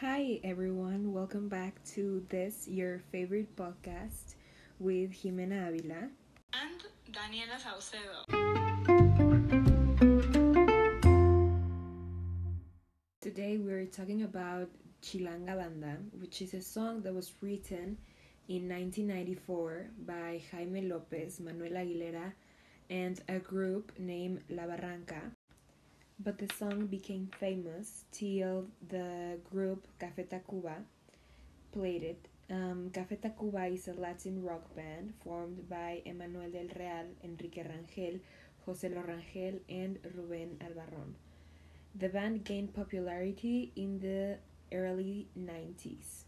Hi, everyone. Welcome back to this, your favorite podcast with Jimena Avila. and Daniela Saucedo. Today, we're talking about Chilanga Banda, which is a song that was written in 1994 by Jaime Lopez, Manuel Aguilera, and a group named La Barranca. But the song became famous till the group Café Tacuba played it. Um, Café Tacuba is a Latin rock band formed by Emmanuel del Real, Enrique Rangel, Joselo Rangel, and Rubén Albarrán. The band gained popularity in the early 90s.